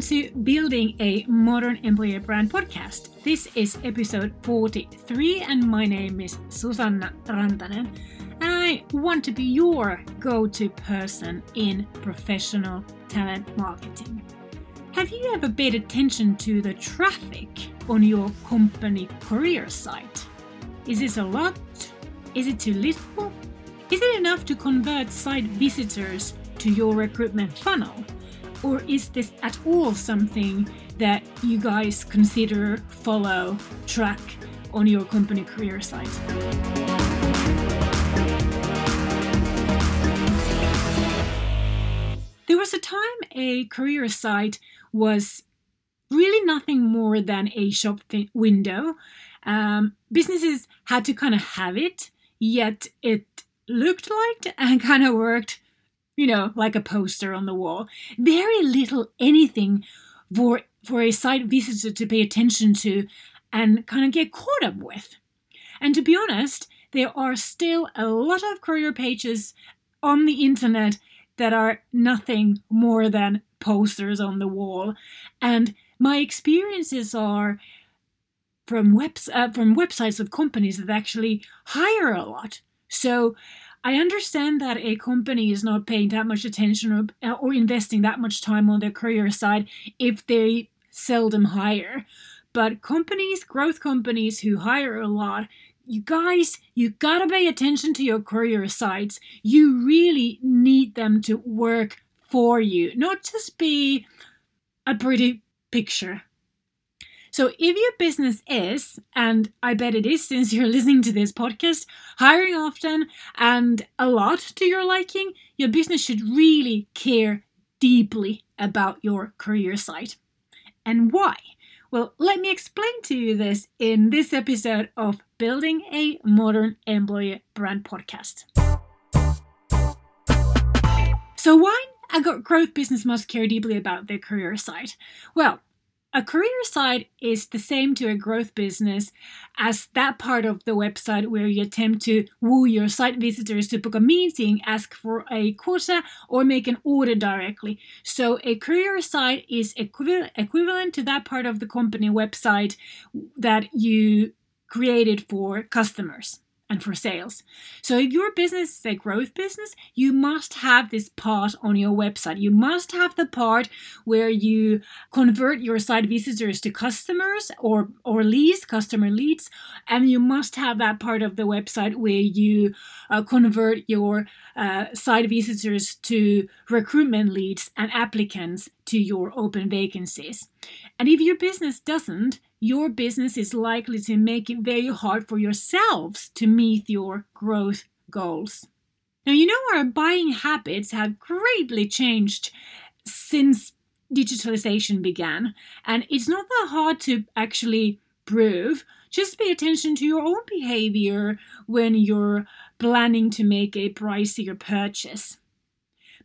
Welcome to Building a Modern Employer Brand podcast. This is episode 43, and my name is Susanna Rantanen. And I want to be your go to person in professional talent marketing. Have you ever paid attention to the traffic on your company career site? Is this a lot? Is it too little? Is it enough to convert site visitors to your recruitment funnel? Or is this at all something that you guys consider, follow, track on your company career site? There was a time a career site was really nothing more than a shop window. Um, businesses had to kind of have it, yet it looked like and kind of worked you know, like a poster on the wall. Very little anything for for a site visitor to pay attention to and kind of get caught up with. And to be honest, there are still a lot of career pages on the internet that are nothing more than posters on the wall. And my experiences are from webs uh, from websites of companies that actually hire a lot. So I understand that a company is not paying that much attention or, or investing that much time on their career side if they seldom hire. But companies, growth companies who hire a lot, you guys, you gotta pay attention to your career sites. You really need them to work for you, not just be a pretty picture. So, if your business is, and I bet it is since you're listening to this podcast, hiring often and a lot to your liking, your business should really care deeply about your career site. And why? Well, let me explain to you this in this episode of Building a Modern Employee Brand podcast. So, why a growth business must care deeply about their career site? Well, a career site is the same to a growth business as that part of the website where you attempt to woo your site visitors to book a meeting, ask for a quota, or make an order directly. So, a career site is equivalent to that part of the company website that you created for customers and for sales. So if your business is a growth business, you must have this part on your website. You must have the part where you convert your site visitors to customers or or leads, customer leads, and you must have that part of the website where you uh, convert your uh, site visitors to recruitment leads and applicants to your open vacancies. And if your business doesn't, your business is likely to make it very hard for yourselves to meet your growth goals. Now, you know, our buying habits have greatly changed since digitalization began, and it's not that hard to actually prove. Just pay attention to your own behavior when you're planning to make a pricier purchase.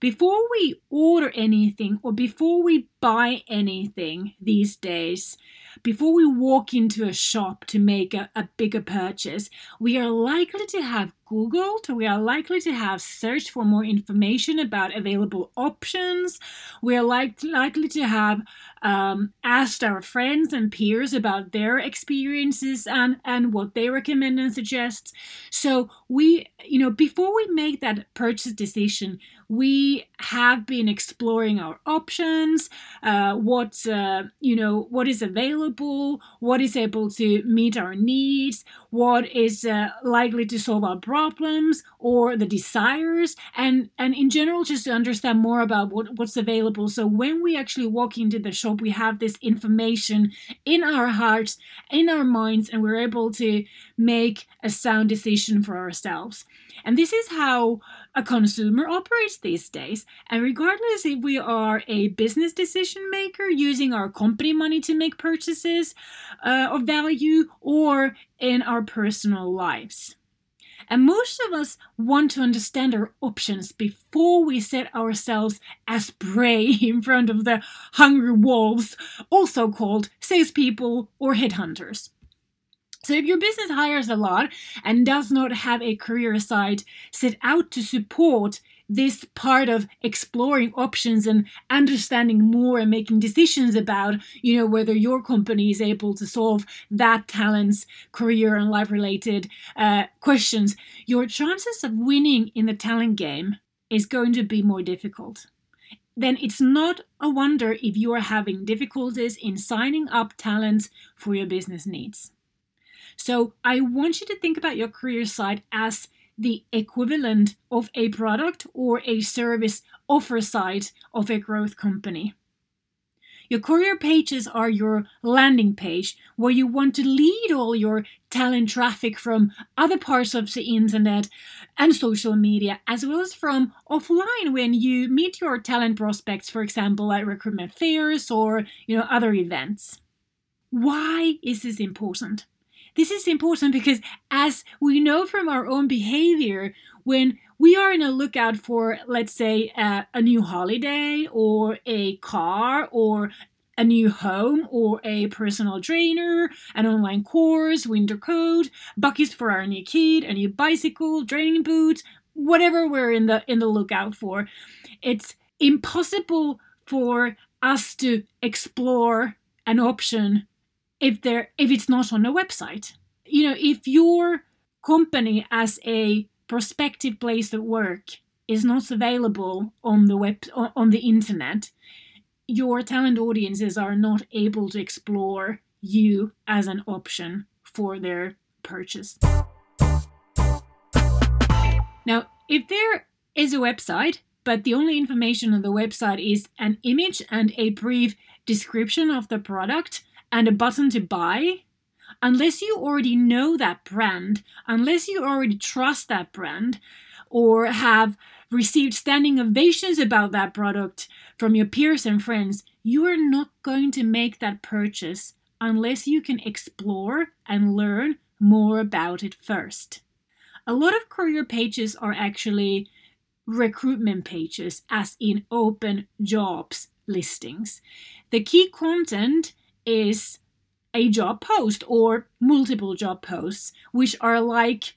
Before we order anything or before we buy anything these days, before we walk into a shop to make a, a bigger purchase, we are likely to have Googled, we are likely to have searched for more information about available options. We are like, likely to have um, asked our friends and peers about their experiences and, and what they recommend and suggest. So we, you know, before we make that purchase decision, we have been exploring our options, uh, what uh, you know, what is available, what is able to meet our needs, what is uh, likely to solve our problems or the desires, and and in general, just to understand more about what, what's available. So when we actually walk into the shop, we have this information in our hearts, in our minds, and we're able to make a sound decision for ourselves. And this is how a consumer operates these days. And regardless if we are a business decision maker using our company money to make purchases uh, of value or in our personal lives. And most of us want to understand our options before we set ourselves as prey in front of the hungry wolves, also called salespeople or headhunters. So, if your business hires a lot and does not have a career site set out to support this part of exploring options and understanding more and making decisions about you know whether your company is able to solve that talent's career and life related uh, questions your chances of winning in the talent game is going to be more difficult. Then it's not a wonder if you are having difficulties in signing up talent for your business needs so i want you to think about your career site as the equivalent of a product or a service offer site of a growth company. Your career pages are your landing page where you want to lead all your talent traffic from other parts of the internet and social media, as well as from offline when you meet your talent prospects, for example, at recruitment fairs or you know other events. Why is this important? This is important because, as we know from our own behavior, when we are in a lookout for, let's say, uh, a new holiday or a car or a new home or a personal trainer, an online course, winter coat, buckets for our new kid, a new bicycle, training boots, whatever we're in the in the lookout for. It's impossible for us to explore an option if there if it's not on a website. You know, if your company as a prospective place of work is not available on the web on the internet, your talent audiences are not able to explore you as an option for their purchase. Now, if there is a website, but the only information on the website is an image and a brief description of the product, and a button to buy, unless you already know that brand, unless you already trust that brand, or have received standing ovations about that product from your peers and friends, you are not going to make that purchase unless you can explore and learn more about it first. A lot of career pages are actually recruitment pages, as in open jobs listings. The key content is a job post or multiple job posts, which are like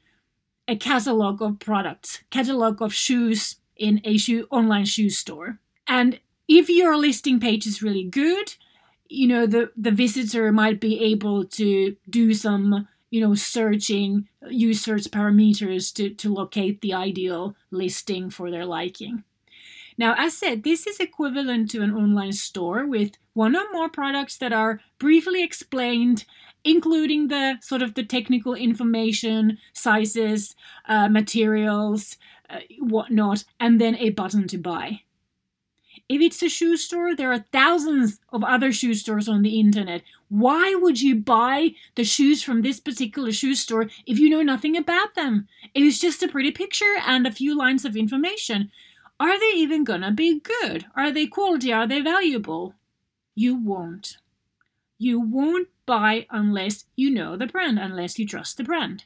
a catalog of products, catalog of shoes in a shoe online shoe store. And if your listing page is really good, you know the the visitor might be able to do some you know searching use search parameters to to locate the ideal listing for their liking now, as said, this is equivalent to an online store with one or more products that are briefly explained, including the sort of the technical information, sizes, uh, materials, uh, whatnot, and then a button to buy. If it's a shoe store, there are thousands of other shoe stores on the internet. Why would you buy the shoes from this particular shoe store if you know nothing about them? It is just a pretty picture and a few lines of information. Are they even gonna be good? Are they quality? Are they valuable? You won't. You won't buy unless you know the brand, unless you trust the brand.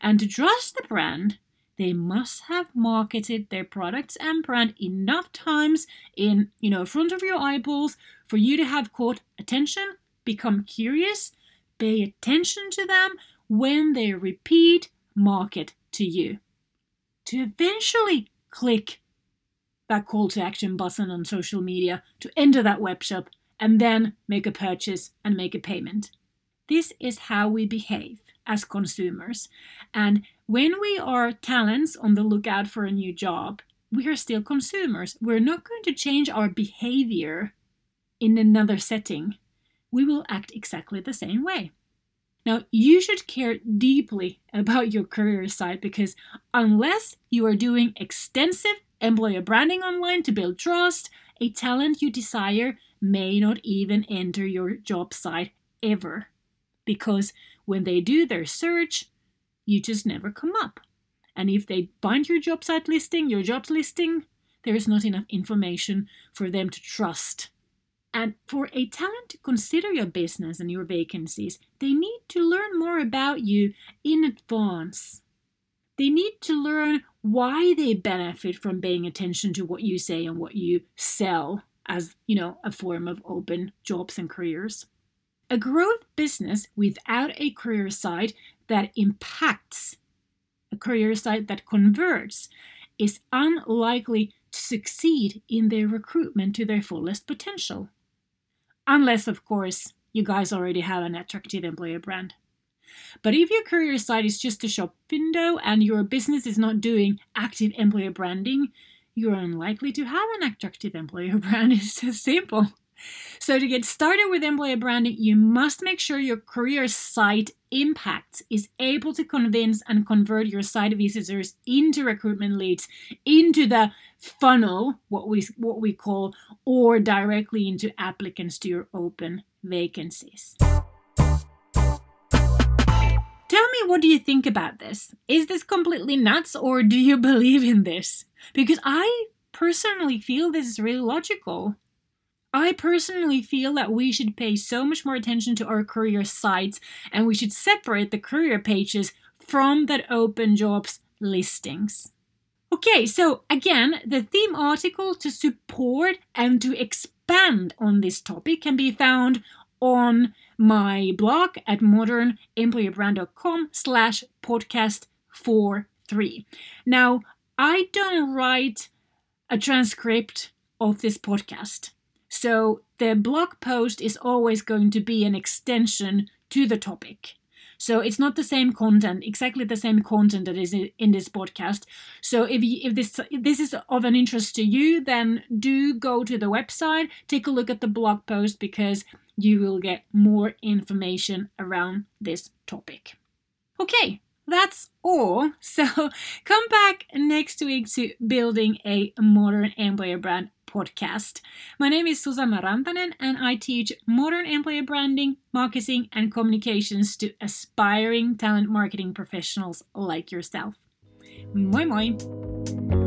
And to trust the brand, they must have marketed their products and brand enough times in, you know, front of your eyeballs for you to have caught attention, become curious, pay attention to them when they repeat market to you. To eventually click that call to action button on social media to enter that web shop and then make a purchase and make a payment. This is how we behave as consumers. And when we are talents on the lookout for a new job, we are still consumers. We're not going to change our behavior in another setting. We will act exactly the same way. Now, you should care deeply about your career site because unless you are doing extensive employer branding online to build trust, a talent you desire may not even enter your job site ever. Because when they do their search, you just never come up. And if they find your job site listing, your jobs listing, there is not enough information for them to trust. And for a talent to consider your business and your vacancies, they need to learn more about you in advance. They need to learn why they benefit from paying attention to what you say and what you sell as, you know, a form of open jobs and careers. A growth business without a career site that impacts, a career site that converts, is unlikely to succeed in their recruitment to their fullest potential. Unless, of course, you guys already have an attractive employer brand. But if your career site is just a shop window and your business is not doing active employer branding, you're unlikely to have an attractive employer brand. It's so simple. So, to get started with employer branding, you must make sure your career site impact is able to convince and convert your site visitors into recruitment leads, into the funnel, what we what we call, or directly into applicants to your open vacancies. Tell me what do you think about this? Is this completely nuts or do you believe in this? Because I personally feel this is really logical. I personally feel that we should pay so much more attention to our career sites and we should separate the career pages from that open jobs listings. Okay, so again, the theme article to support and to expand on this topic can be found on my blog at modernemployerbrand.com slash podcast 43. Now, I don't write a transcript of this podcast. So the blog post is always going to be an extension to the topic. So it's not the same content, exactly the same content that is in this podcast. So if you, if this if this is of an interest to you, then do go to the website, take a look at the blog post because you will get more information around this topic. Okay, that's all. So come back next week to building a modern employer brand podcast. My name is Susanna Rantanen and I teach modern employer branding, marketing, and communications to aspiring talent marketing professionals like yourself. Moi moi!